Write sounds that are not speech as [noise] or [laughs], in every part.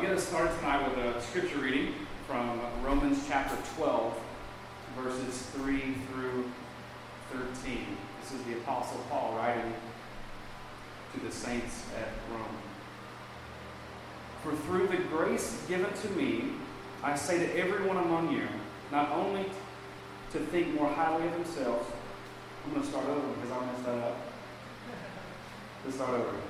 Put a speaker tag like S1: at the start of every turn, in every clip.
S1: I'll get us started tonight with a scripture reading from Romans chapter 12, verses 3 through 13. This is the Apostle Paul writing to the saints at Rome. For through the grace given to me, I say to everyone among you, not only to think more highly of themselves, I'm going to start over because I messed that up. Let's start over.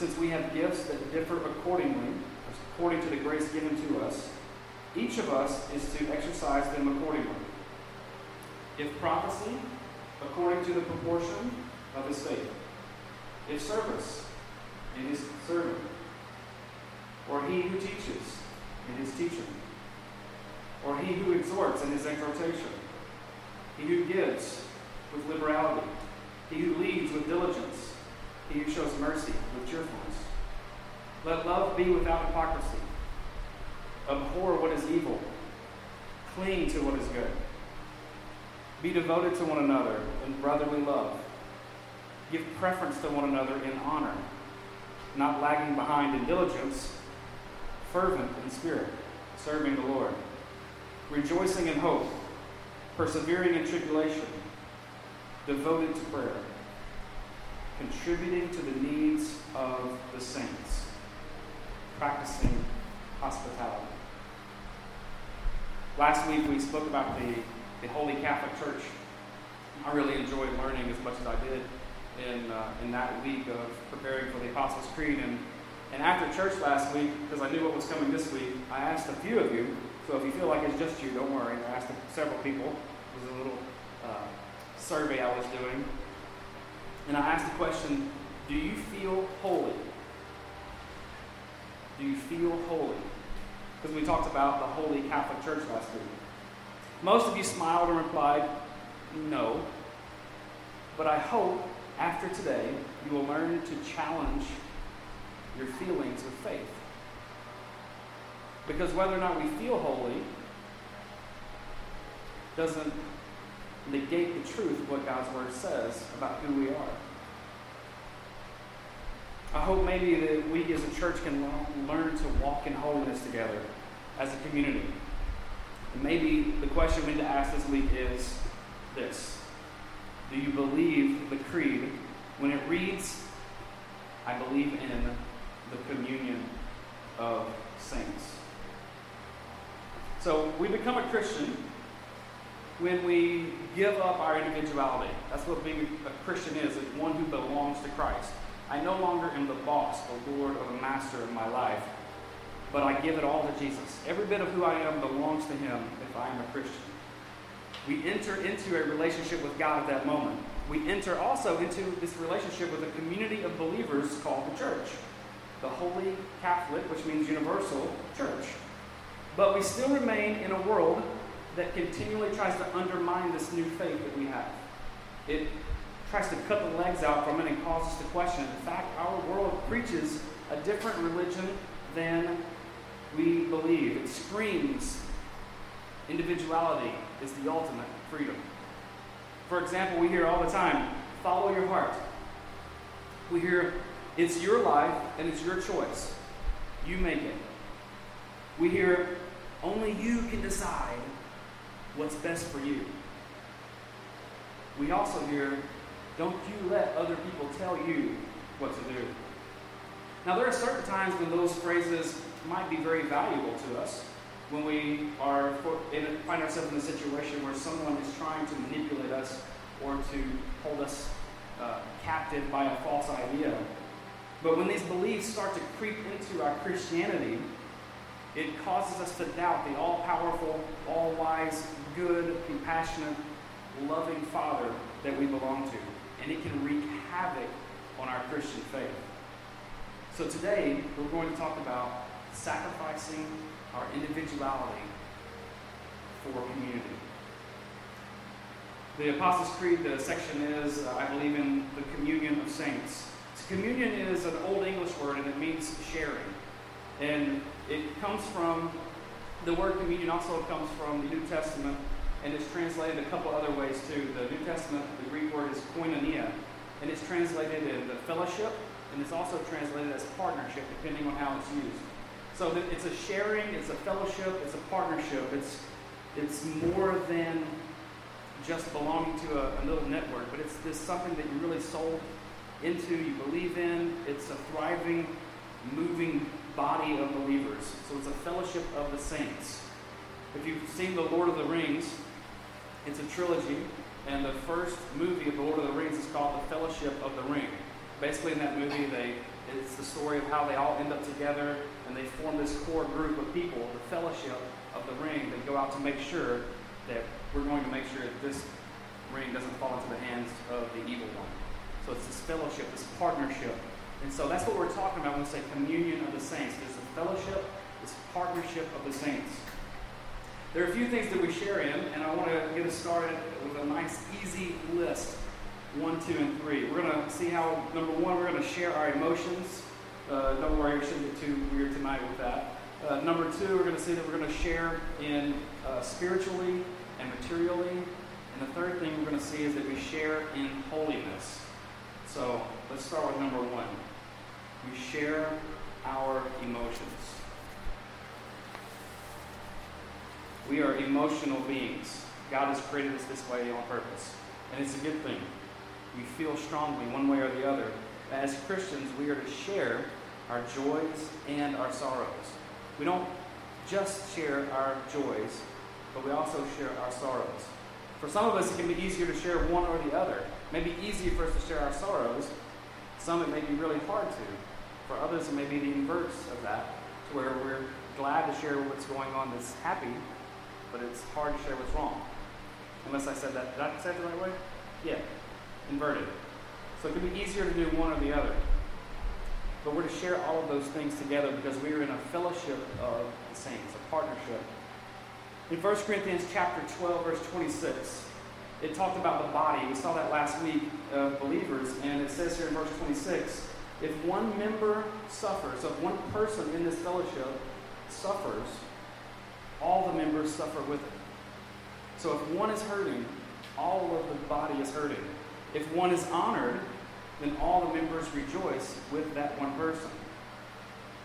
S1: Since we have gifts that differ accordingly, according to the grace given to us, each of us is to exercise them accordingly. If prophecy, according to the proportion of his faith. If service, in his serving. Or he who teaches, in his teaching. Or he who exhorts, in his exhortation. He who gives with liberality. He who leads with diligence he who shows mercy with cheerfulness. Let love be without hypocrisy. Abhor what is evil. Cling to what is good. Be devoted to one another in brotherly love. Give preference to one another in honor, not lagging behind in diligence, fervent in spirit, serving the Lord, rejoicing in hope, persevering in tribulation, devoted to prayer contributing to the needs of the saints, practicing hospitality. Last week we spoke about the, the Holy Catholic Church. I really enjoyed learning as much as I did in, uh, in that week of preparing for the Apostles' Creed. And, and after church last week, because I knew what was coming this week, I asked a few of you, so if you feel like it's just you, don't worry. I asked several people. It was a little uh, survey I was doing and I asked the question Do you feel holy? Do you feel holy? Because we talked about the Holy Catholic Church last week. Most of you smiled and replied, No. But I hope after today you will learn to challenge your feelings of faith. Because whether or not we feel holy doesn't negate the truth of what God's Word says about who we are. I hope maybe that we as a church can learn to walk in holiness together as a community. And maybe the question we need to ask this week is this Do you believe the creed when it reads, I believe in the communion of saints? So we become a Christian when we give up our individuality. That's what being a Christian is, it's one who belongs to Christ. I no longer am the boss, the Lord, or the master of my life, but I give it all to Jesus. Every bit of who I am belongs to Him if I am a Christian. We enter into a relationship with God at that moment. We enter also into this relationship with a community of believers called the church, the Holy Catholic, which means universal church. But we still remain in a world that continually tries to undermine this new faith that we have. It tries to cut the legs out from it and causes us to question. In fact, our world preaches a different religion than we believe. It screams individuality is the ultimate freedom. For example, we hear all the time follow your heart. We hear it's your life and it's your choice. You make it. We hear only you can decide what's best for you. We also hear, don't you let other people tell you what to do. Now, there are certain times when those phrases might be very valuable to us. When we are in, a, find ourselves in a situation where someone is trying to manipulate us or to hold us uh, captive by a false idea. But when these beliefs start to creep into our Christianity, it causes us to doubt the all powerful, all wise, good, compassionate, loving Father that we belong to. And it can wreak havoc on our Christian faith. So today, we're going to talk about sacrificing our individuality for community. The Apostles' Creed, the section is, uh, I believe, in the communion of saints. So communion is an Old English word and it means sharing. And it comes from, the word communion also comes from the New Testament and it's translated a couple other ways too. The New Testament, the Greek word is koinonia, and it's translated in the fellowship, and it's also translated as partnership, depending on how it's used. So it's a sharing, it's a fellowship, it's a partnership. It's it's more than just belonging to a, a little network, but it's this something that you really sold into, you believe in. It's a thriving, moving body of believers. So it's a fellowship of the saints. If you've seen The Lord of the Rings, it's a trilogy, and the first movie of The Lord of the Rings is called The Fellowship of the Ring. Basically, in that movie, they it's the story of how they all end up together and they form this core group of people, the Fellowship of the Ring. that go out to make sure that we're going to make sure that this ring doesn't fall into the hands of the evil one. So it's this fellowship, this partnership. And so that's what we're talking about when we say communion of the saints. There's a fellowship, this partnership of the saints. There are a few things that we share in, and I want to get us started with a nice, easy list one, two, and three. We're going to see how, number one, we're going to share our emotions. Uh, don't worry, we shouldn't get too weird tonight with that. Uh, number two, we're going to see that we're going to share in uh, spiritually and materially. And the third thing we're going to see is that we share in holiness. So let's start with number one. We share our emotions. We are emotional beings. God has created us this way on purpose. And it's a good thing. We feel strongly one way or the other. As Christians, we are to share our joys and our sorrows. We don't just share our joys, but we also share our sorrows. For some of us, it can be easier to share one or the other. May be easier for us to share our sorrows. Some, it may be really hard to. For others, it may be the inverse of that, to where we're glad to share what's going on that's happy, but it's hard to share what's wrong. Unless I said that. Did I say it the right way? Yeah. Inverted. So it can be easier to do one or the other. But we're to share all of those things together because we are in a fellowship of the saints, a partnership. In 1 Corinthians chapter 12, verse 26, it talked about the body. We saw that last week, uh, believers, and it says here in verse 26, if one member suffers, so if one person in this fellowship suffers, all the members suffer with it. So if one is hurting, all of the body is hurting. If one is honored, then all the members rejoice with that one person.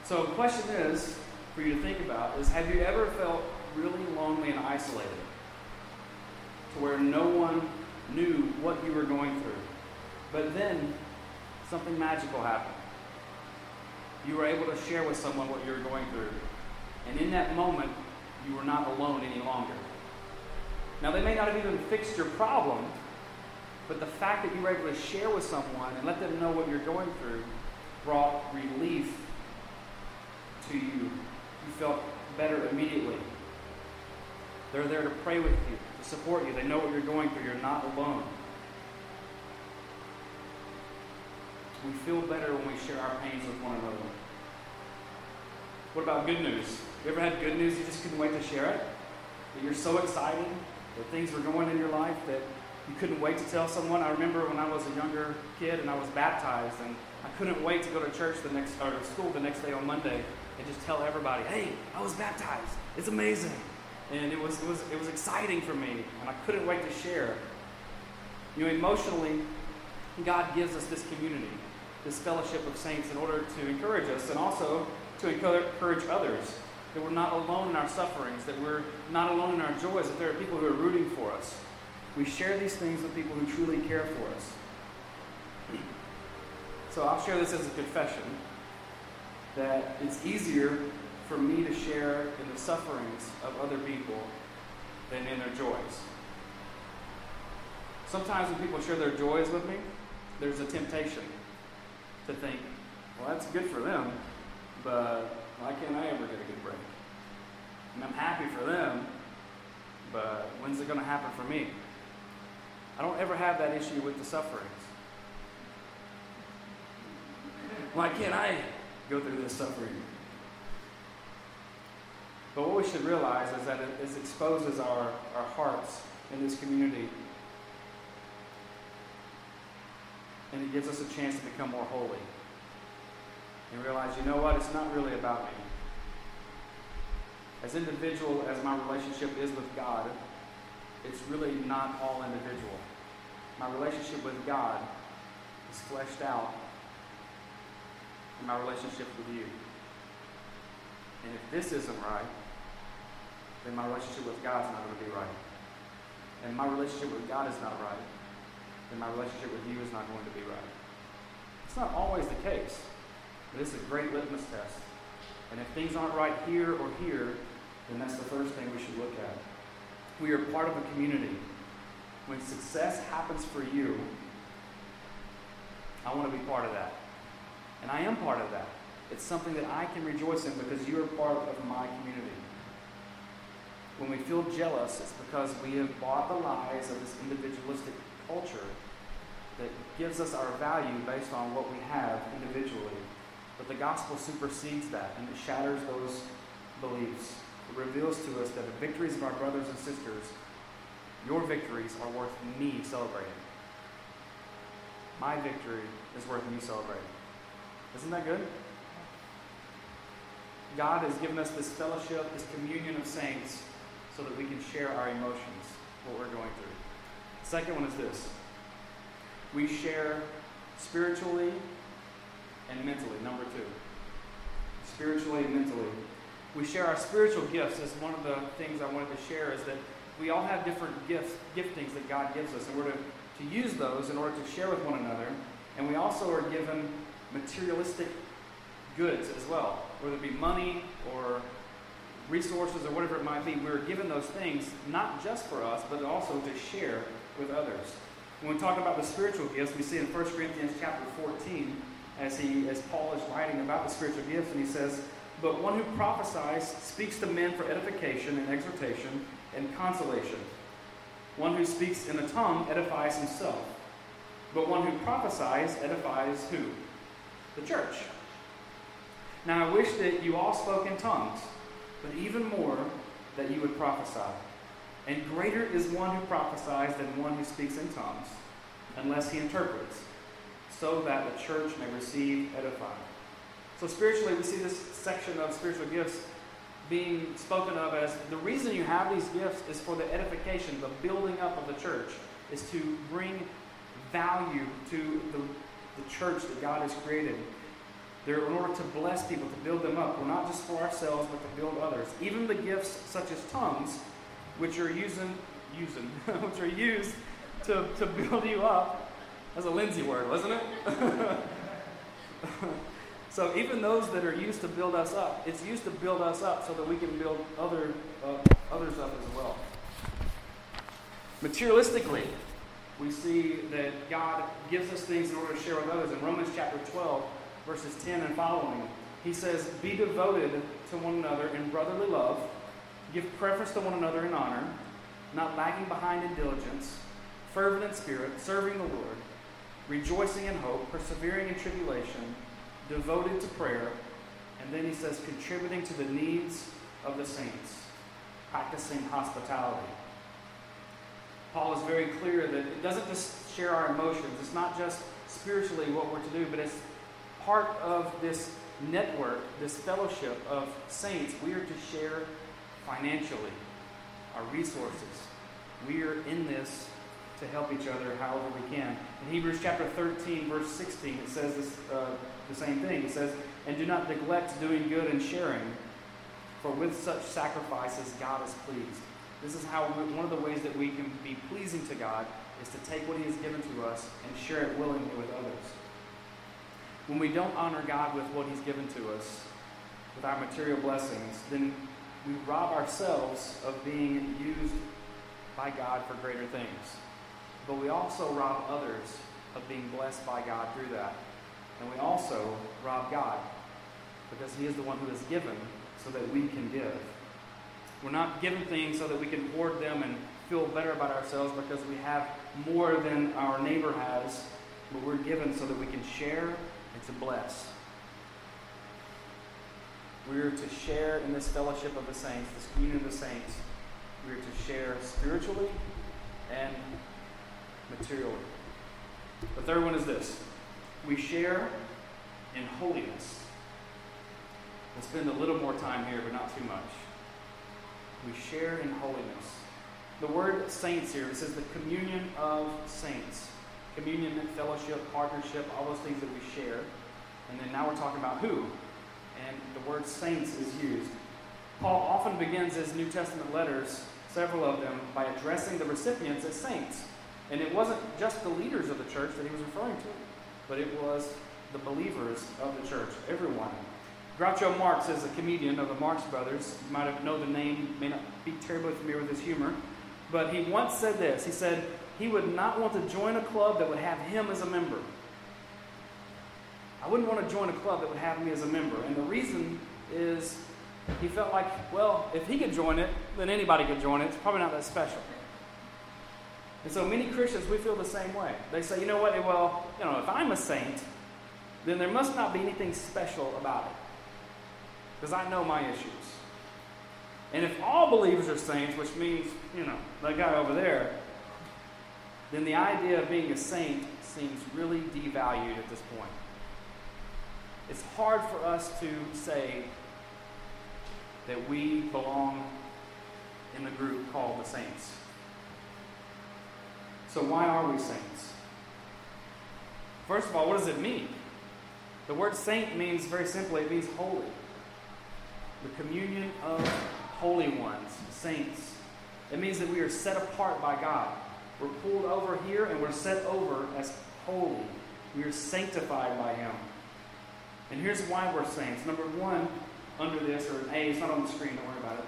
S1: So the question is, for you to think about, is have you ever felt really lonely and isolated? To where no one knew what you were going through. But then something magical happened. You were able to share with someone what you were going through. And in that moment, you were not alone any longer. Now, they may not have even fixed your problem, but the fact that you were able to share with someone and let them know what you're going through brought relief to you. You felt better immediately. They're there to pray with you, support you. They know what you're going through. You're not alone. We feel better when we share our pains with one another. What about good news? You ever had good news you just couldn't wait to share it? That you're so excited that things were going in your life that you couldn't wait to tell someone. I remember when I was a younger kid and I was baptized, and I couldn't wait to go to church the next or to school the next day on Monday and just tell everybody, "Hey, I was baptized. It's amazing." And it was it was it was exciting for me, and I couldn't wait to share. You know, emotionally, God gives us this community, this fellowship of saints, in order to encourage us and also to encourage others that we're not alone in our sufferings, that we're not alone in our joys, that there are people who are rooting for us. We share these things with people who truly care for us. [clears throat] So I'll share this as a confession that it's easier for me to share in the sufferings of other people than in their joys. Sometimes when people share their joys with me, there's a temptation to think, well, that's good for them, but why can't I ever get a good break? And I'm happy for them, but when's it going to happen for me? I don't ever have that issue with the sufferings. Why can't I go through this suffering. But what we should realize is that it, it exposes our, our hearts in this community. And it gives us a chance to become more holy. And realize, you know what? It's not really about me. As individual as my relationship is with God, it's really not all individual. My relationship with God is fleshed out in my relationship with you. And if this isn't right, then my relationship with God is not going to be right. And my relationship with God is not right, then my relationship with you is not going to be right. It's not always the case, but it's a great litmus test. And if things aren't right here or here, then that's the first thing we should look at. We are part of a community. When success happens for you, I want to be part of that. And I am part of that. It's something that I can rejoice in because you are part of my community. When we feel jealous, it's because we have bought the lies of this individualistic culture that gives us our value based on what we have individually. But the gospel supersedes that and it shatters those beliefs. It reveals to us that the victories of our brothers and sisters, your victories, are worth me celebrating. My victory is worth me celebrating. Isn't that good? God has given us this fellowship, this communion of saints, so that we can share our emotions, what we're going through. The second one is this we share spiritually and mentally, number two. Spiritually and mentally we share our spiritual gifts as one of the things I wanted to share is that we all have different gifts, giftings that God gives us, and we're to, to use those in order to share with one another. And we also are given materialistic goods as well, whether it be money or resources or whatever it might be. We're given those things not just for us, but also to share with others. When we talk about the spiritual gifts, we see in 1 Corinthians chapter 14, as he as Paul is writing about the spiritual gifts, and he says, but one who prophesies speaks to men for edification and exhortation and consolation. One who speaks in a tongue edifies himself. But one who prophesies edifies who? The church. Now I wish that you all spoke in tongues, but even more that you would prophesy. And greater is one who prophesies than one who speaks in tongues, unless he interprets, so that the church may receive edifying. So, spiritually, we see this section of spiritual gifts being spoken of as the reason you have these gifts is for the edification, the building up of the church, is to bring value to the, the church that God has created. They're in order to bless people, to build them up. We're not just for ourselves, but to build others. Even the gifts such as tongues, which are using, using, [laughs] which are used to, to build you up. That's a Lindsay word, wasn't it? [laughs] So even those that are used to build us up, it's used to build us up so that we can build other uh, others up as well. Materialistically, we see that God gives us things in order to share with others. In Romans chapter 12, verses 10 and following, he says, Be devoted to one another in brotherly love, give preference to one another in honor, not lagging behind in diligence, fervent in spirit, serving the Lord, rejoicing in hope, persevering in tribulation devoted to prayer, and then he says, contributing to the needs of the saints, practicing hospitality. Paul is very clear that it doesn't just share our emotions, it's not just spiritually what we're to do, but it's part of this network, this fellowship of saints. We are to share financially our resources. We are in this to help each other however we can. In Hebrews chapter 13, verse 16, it says this, uh, the same thing. It says, And do not neglect doing good and sharing, for with such sacrifices God is pleased. This is how we, one of the ways that we can be pleasing to God is to take what He has given to us and share it willingly with others. When we don't honor God with what He's given to us, with our material blessings, then we rob ourselves of being used by God for greater things but we also rob others of being blessed by God through that. And we also rob God because He is the one who has given so that we can give. We're not given things so that we can hoard them and feel better about ourselves because we have more than our neighbor has, but we're given so that we can share and to bless. We are to share in this fellowship of the saints, this communion of the saints. We are to share spiritually and materially. The third one is this we share in holiness. We'll spend a little more time here, but not too much. We share in holiness. The word saints here, it says the communion of saints. Communion, fellowship, partnership, all those things that we share. And then now we're talking about who? And the word saints is used. Paul often begins his New Testament letters, several of them, by addressing the recipients as saints. And it wasn't just the leaders of the church that he was referring to, but it was the believers of the church, everyone. Groucho Marx is a comedian of the Marx Brothers. You might know the name, may not be terribly familiar with his humor. But he once said this. He said he would not want to join a club that would have him as a member. I wouldn't want to join a club that would have me as a member. And the reason is he felt like, well, if he could join it, then anybody could join it. It's probably not that special. And so many Christians, we feel the same way. They say, you know what, well, you know, if I'm a saint, then there must not be anything special about it. Because I know my issues. And if all believers are saints, which means, you know, that guy over there, then the idea of being a saint seems really devalued at this point. It's hard for us to say that we belong in the group called the saints. So, why are we saints? First of all, what does it mean? The word saint means, very simply, it means holy. The communion of holy ones, saints. It means that we are set apart by God. We're pulled over here and we're set over as holy. We are sanctified by Him. And here's why we're saints. Number one, under this, or A, it's not on the screen, don't worry about it.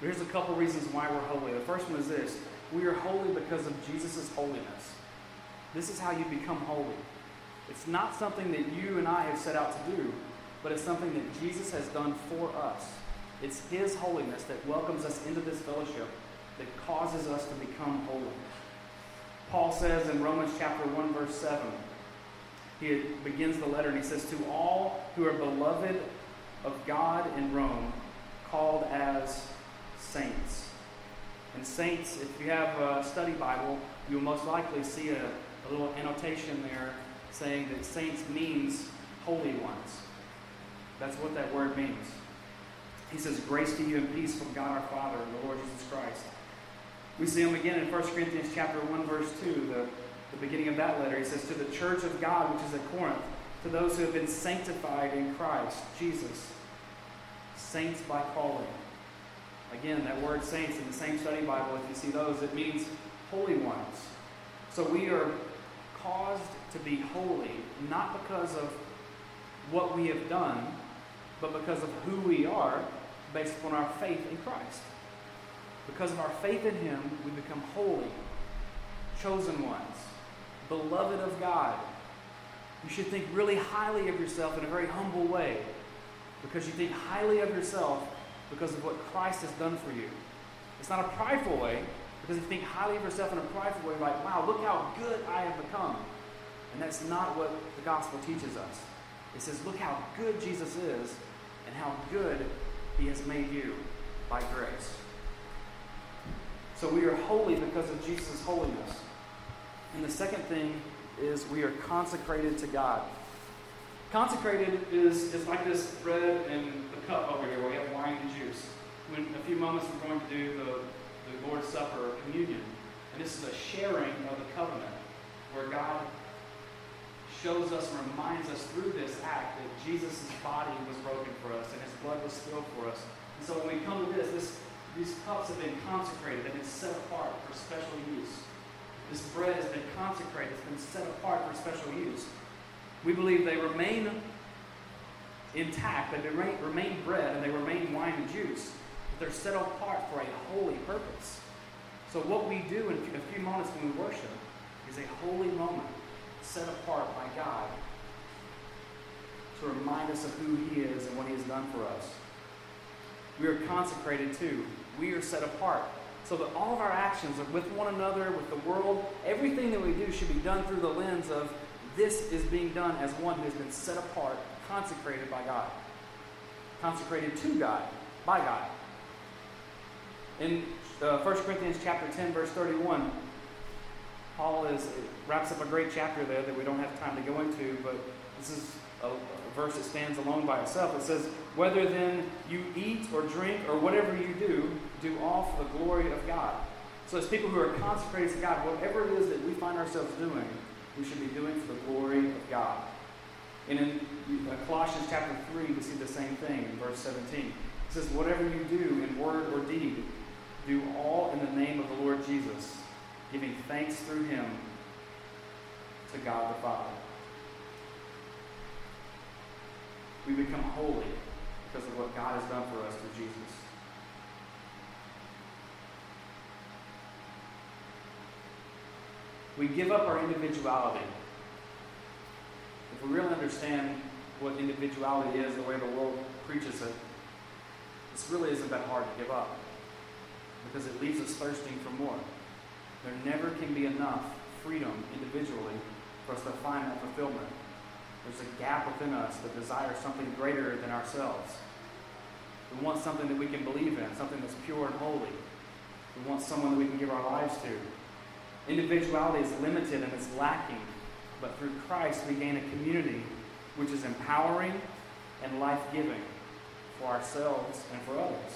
S1: But here's a couple reasons why we're holy. The first one is this we are holy because of Jesus' holiness. This is how you become holy. It's not something that you and I have set out to do, but it's something that Jesus has done for us. It's His holiness that welcomes us into this fellowship that causes us to become holy. Paul says in Romans chapter 1, verse 7, he begins the letter and he says, To all who are beloved of God in Rome, called as saints. And saints, if you have a study Bible, you'll most likely see a, a little annotation there saying that saints means holy ones. That's what that word means. He says, Grace to you and peace from God our Father and the Lord Jesus Christ. We see him again in 1 Corinthians chapter 1, verse 2, the, the beginning of that letter. He says, To the church of God which is at Corinth, to those who have been sanctified in Christ, Jesus, saints by calling. Again, that word saints in the same study Bible, if you see those, it means holy ones. So we are caused to be holy, not because of what we have done, but because of who we are based upon our faith in Christ. Because of our faith in Him, we become holy, chosen ones, beloved of God. You should think really highly of yourself in a very humble way because you think highly of yourself because of what Christ has done for you. It's not a prideful way because you think highly of yourself in a prideful way, like, wow, look how good I have become. And that's not what the gospel teaches us. It says, look how good Jesus is and how good he has made you by grace. So we are holy because of Jesus' holiness. And the second thing is we are consecrated to God. Consecrated is, is like this bread and the cup over here where we have wine and juice. In a few moments we're going to do the, the Lord's Supper or communion. And this is a sharing of the covenant where God shows us and reminds us through this act that Jesus' body was broken for us and his blood was spilled for us. And so when we come to this, this these cups have been consecrated, they've been set apart for special use. This bread has been consecrated, it's been set apart for special use. We believe they remain intact, they remain, bread, and they remain wine and juice, but they're set apart for a holy purpose. So what we do in a few moments when we worship is a holy moment set apart by God to remind us of who He is and what He has done for us. We are consecrated too. We are set apart. So that all of our actions are with one another, with the world, everything that we do should be done through the lens of this is being done as one who has been set apart, consecrated by God. consecrated to God, by God. In uh, 1 Corinthians chapter 10, verse 31, Paul is wraps up a great chapter there that we don't have time to go into, but this is a, a verse that stands alone by itself. It says, Whether then you eat or drink or whatever you do, do all for the glory of God. So, as people who are consecrated to God, whatever it is that we find ourselves doing, we should be doing for the glory of God. And in uh, Colossians chapter 3, we see the same thing in verse 17. It says, Whatever you do in word or deed, do all in the name of the Lord Jesus, giving thanks through him to God the Father. We become holy because of what God has done for us through Jesus. We give up our individuality. If we really understand what individuality is, the way the world preaches it, this really isn't that hard to give up because it leaves us thirsting for more. There never can be enough freedom individually for us to find that fulfillment. There's a gap within us that desires something greater than ourselves. We want something that we can believe in, something that's pure and holy. We want someone that we can give our lives to. Individuality is limited and it's lacking, but through Christ we gain a community which is empowering and life giving for ourselves and for others.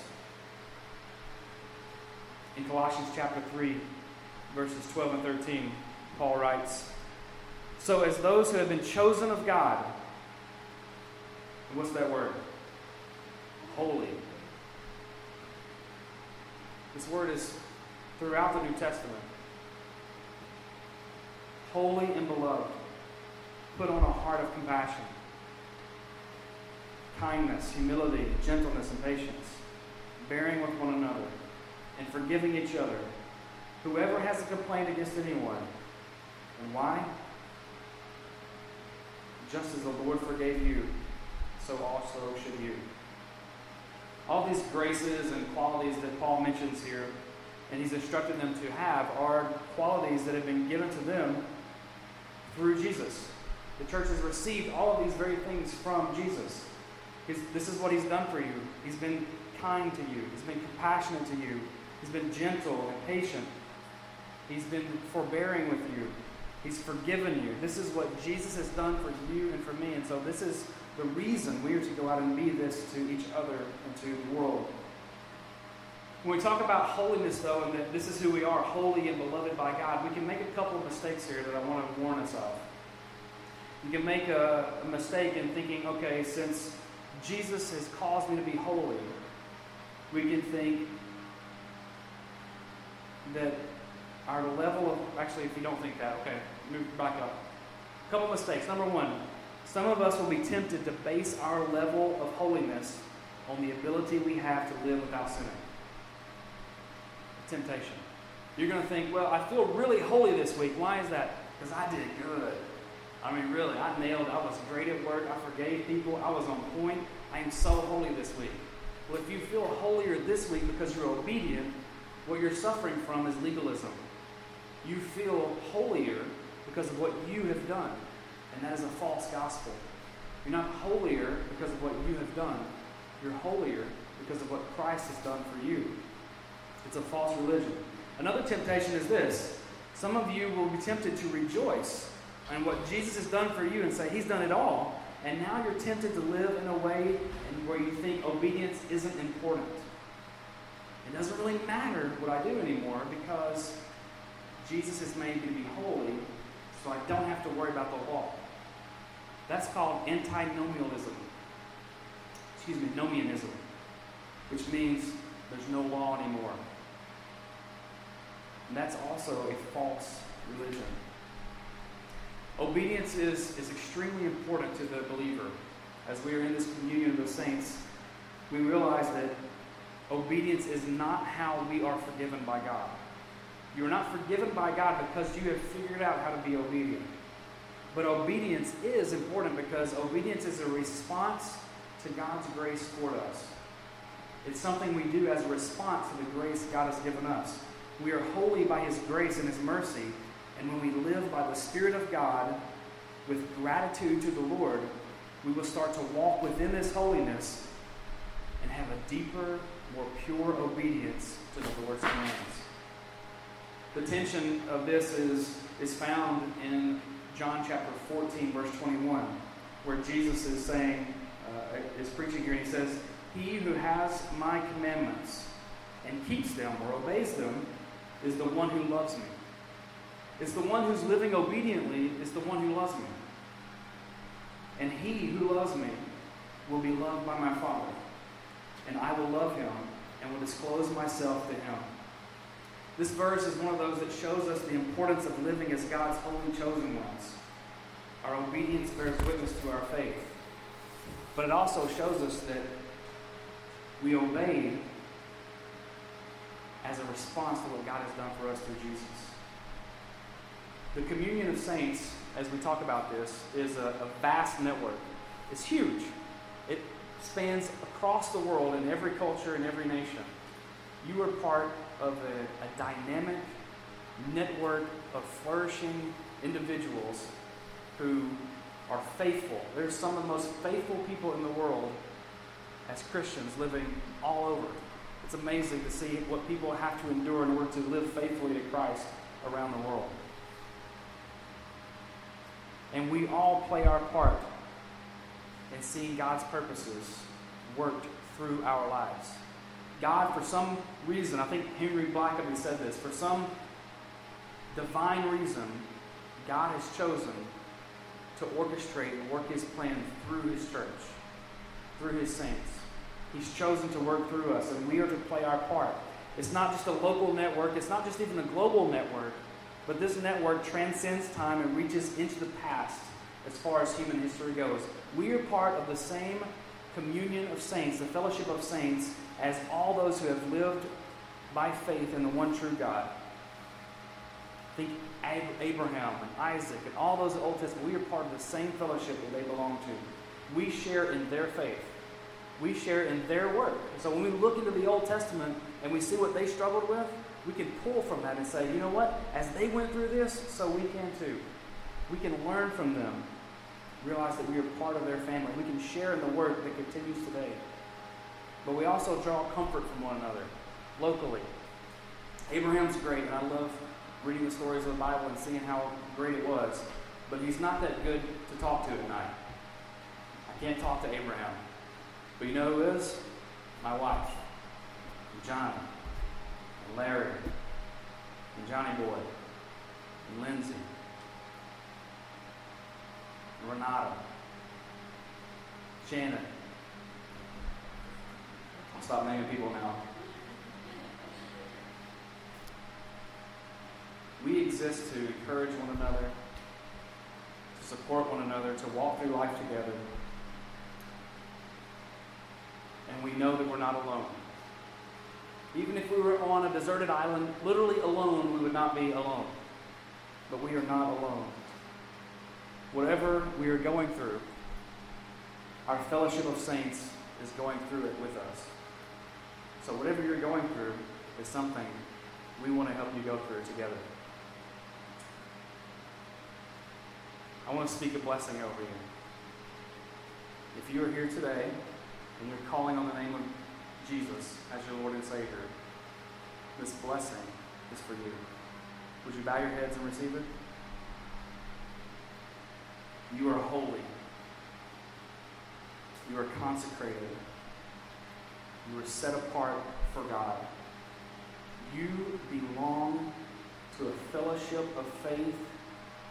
S1: In Colossians chapter 3, verses 12 and 13, Paul writes So, as those who have been chosen of God, what's that word? Holy. This word is throughout the New Testament holy and beloved, put on a heart of compassion, kindness, humility, gentleness, and patience, bearing with one another, and forgiving each other. Whoever has a complaint against anyone, and why? Just as the Lord forgave you, so also should you. All these graces and qualities that Paul mentions here, and he's instructed them to have, are qualities that have been given to them through Jesus. The church has received all of these very things from Jesus. His, this is what he's done for you. He's been kind to you, he's been compassionate to you, he's been gentle and patient, he's been forbearing with you, he's forgiven you. This is what Jesus has done for you and for me. And so, this is the reason we are to go out and be this to each other and to the world. When we talk about holiness, though, and that this is who we are, holy and beloved by God, we can make a couple of mistakes here that I want to warn us of. You can make a, a mistake in thinking, okay, since Jesus has caused me to be holy, we can think that our level of actually if you don't think that okay move back up a couple mistakes number one some of us will be tempted to base our level of holiness on the ability we have to live without sinning temptation. You're going to think, well, I feel really holy this week. Why is that? Because I did good. I mean, really, I nailed I was great at work. I forgave people. I was on point. I am so holy this week. Well, if you feel holier this week because you're obedient, what you're suffering from is legalism. You feel holier because of what you have done. And that is a false gospel. You're not holier because of what you have done. You're holier because of what Christ has done for you. It's a false religion. Another temptation is this some of you will be tempted to rejoice in what Jesus has done for you and say, He's done it all. And now you're tempted to live in a way where you think obedience isn't important. It doesn't really matter what I do anymore because Jesus has made me to be holy, so I don't have to worry about the law. That's called antinomianism. Excuse me, nomianism, which means there's no law anymore. And that's also a false religion. Obedience is, is extremely important to the believer. As we are in this communion of the saints, we realize that obedience is not how we are forgiven by God. You are not forgiven by God because you have figured out how to be obedient. But obedience is important because obedience is a response to God's grace toward us. It's something we do as a response to the grace God has given us. We are holy by His grace and His mercy. And when we live by the Spirit of God with gratitude to the Lord, we will start to walk within this holiness and have a deeper, more pure obedience to the Lord's commands. The tension of this is, is found in John chapter 14, verse 21, where Jesus is saying, uh, is preaching here, and he says, He who has my commandments and keeps them or obeys them is the one who loves me. It's the one who's living obediently is the one who loves me. And he who loves me will be loved by my Father. And I will love him and will disclose myself to him. This verse is one of those that shows us the importance of living as God's holy chosen ones. Our obedience bears witness to our faith. But it also shows us that we obey as a response to what God has done for us through Jesus. The communion of saints, as we talk about this, is a, a vast network. It's huge. It spans across the world in every culture and every nation. You are part of a, a dynamic network of flourishing individuals who are faithful. There's some of the most faithful people in the world as Christians living all over. It's amazing to see what people have to endure in order to live faithfully to Christ around the world. And we all play our part in seeing God's purposes worked through our lives. God, for some reason, I think Henry Blackaby said this, for some divine reason, God has chosen to orchestrate and work his plan through his church, through his saints. He's chosen to work through us, and we are to play our part. It's not just a local network, it's not just even a global network, but this network transcends time and reaches into the past as far as human history goes. We are part of the same communion of saints, the fellowship of saints, as all those who have lived by faith in the one true God. Think Abraham and Isaac and all those Old Testament. We are part of the same fellowship that they belong to. We share in their faith. We share in their work. So when we look into the Old Testament and we see what they struggled with, we can pull from that and say, you know what? As they went through this, so we can too. We can learn from them, realize that we are part of their family. We can share in the work that continues today. But we also draw comfort from one another locally. Abraham's great, and I love reading the stories of the Bible and seeing how great it was. But he's not that good to talk to at night. I can't talk to Abraham. But you know who is? My wife, and Johnny, and Larry, and Johnny Boy, and Lindsay, and Renata, Shannon. Stop naming people now. We exist to encourage one another, to support one another, to walk through life together. And we know that we're not alone. Even if we were on a deserted island, literally alone, we would not be alone. But we are not alone. Whatever we are going through, our fellowship of saints is going through it with us. So, whatever you're going through is something we want to help you go through together. I want to speak a blessing over you. If you are here today and you're calling on the name of Jesus as your Lord and Savior, this blessing is for you. Would you bow your heads and receive it? You are holy. You are consecrated. You are set apart for God. You belong to a fellowship of faith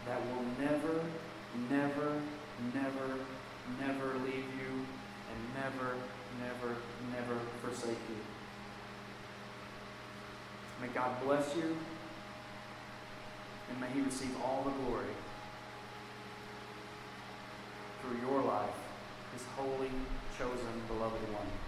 S1: that will never never, never, never leave you and never, never, never forsake you. May God bless you and may He receive all the glory through your life, His holy, chosen, beloved one.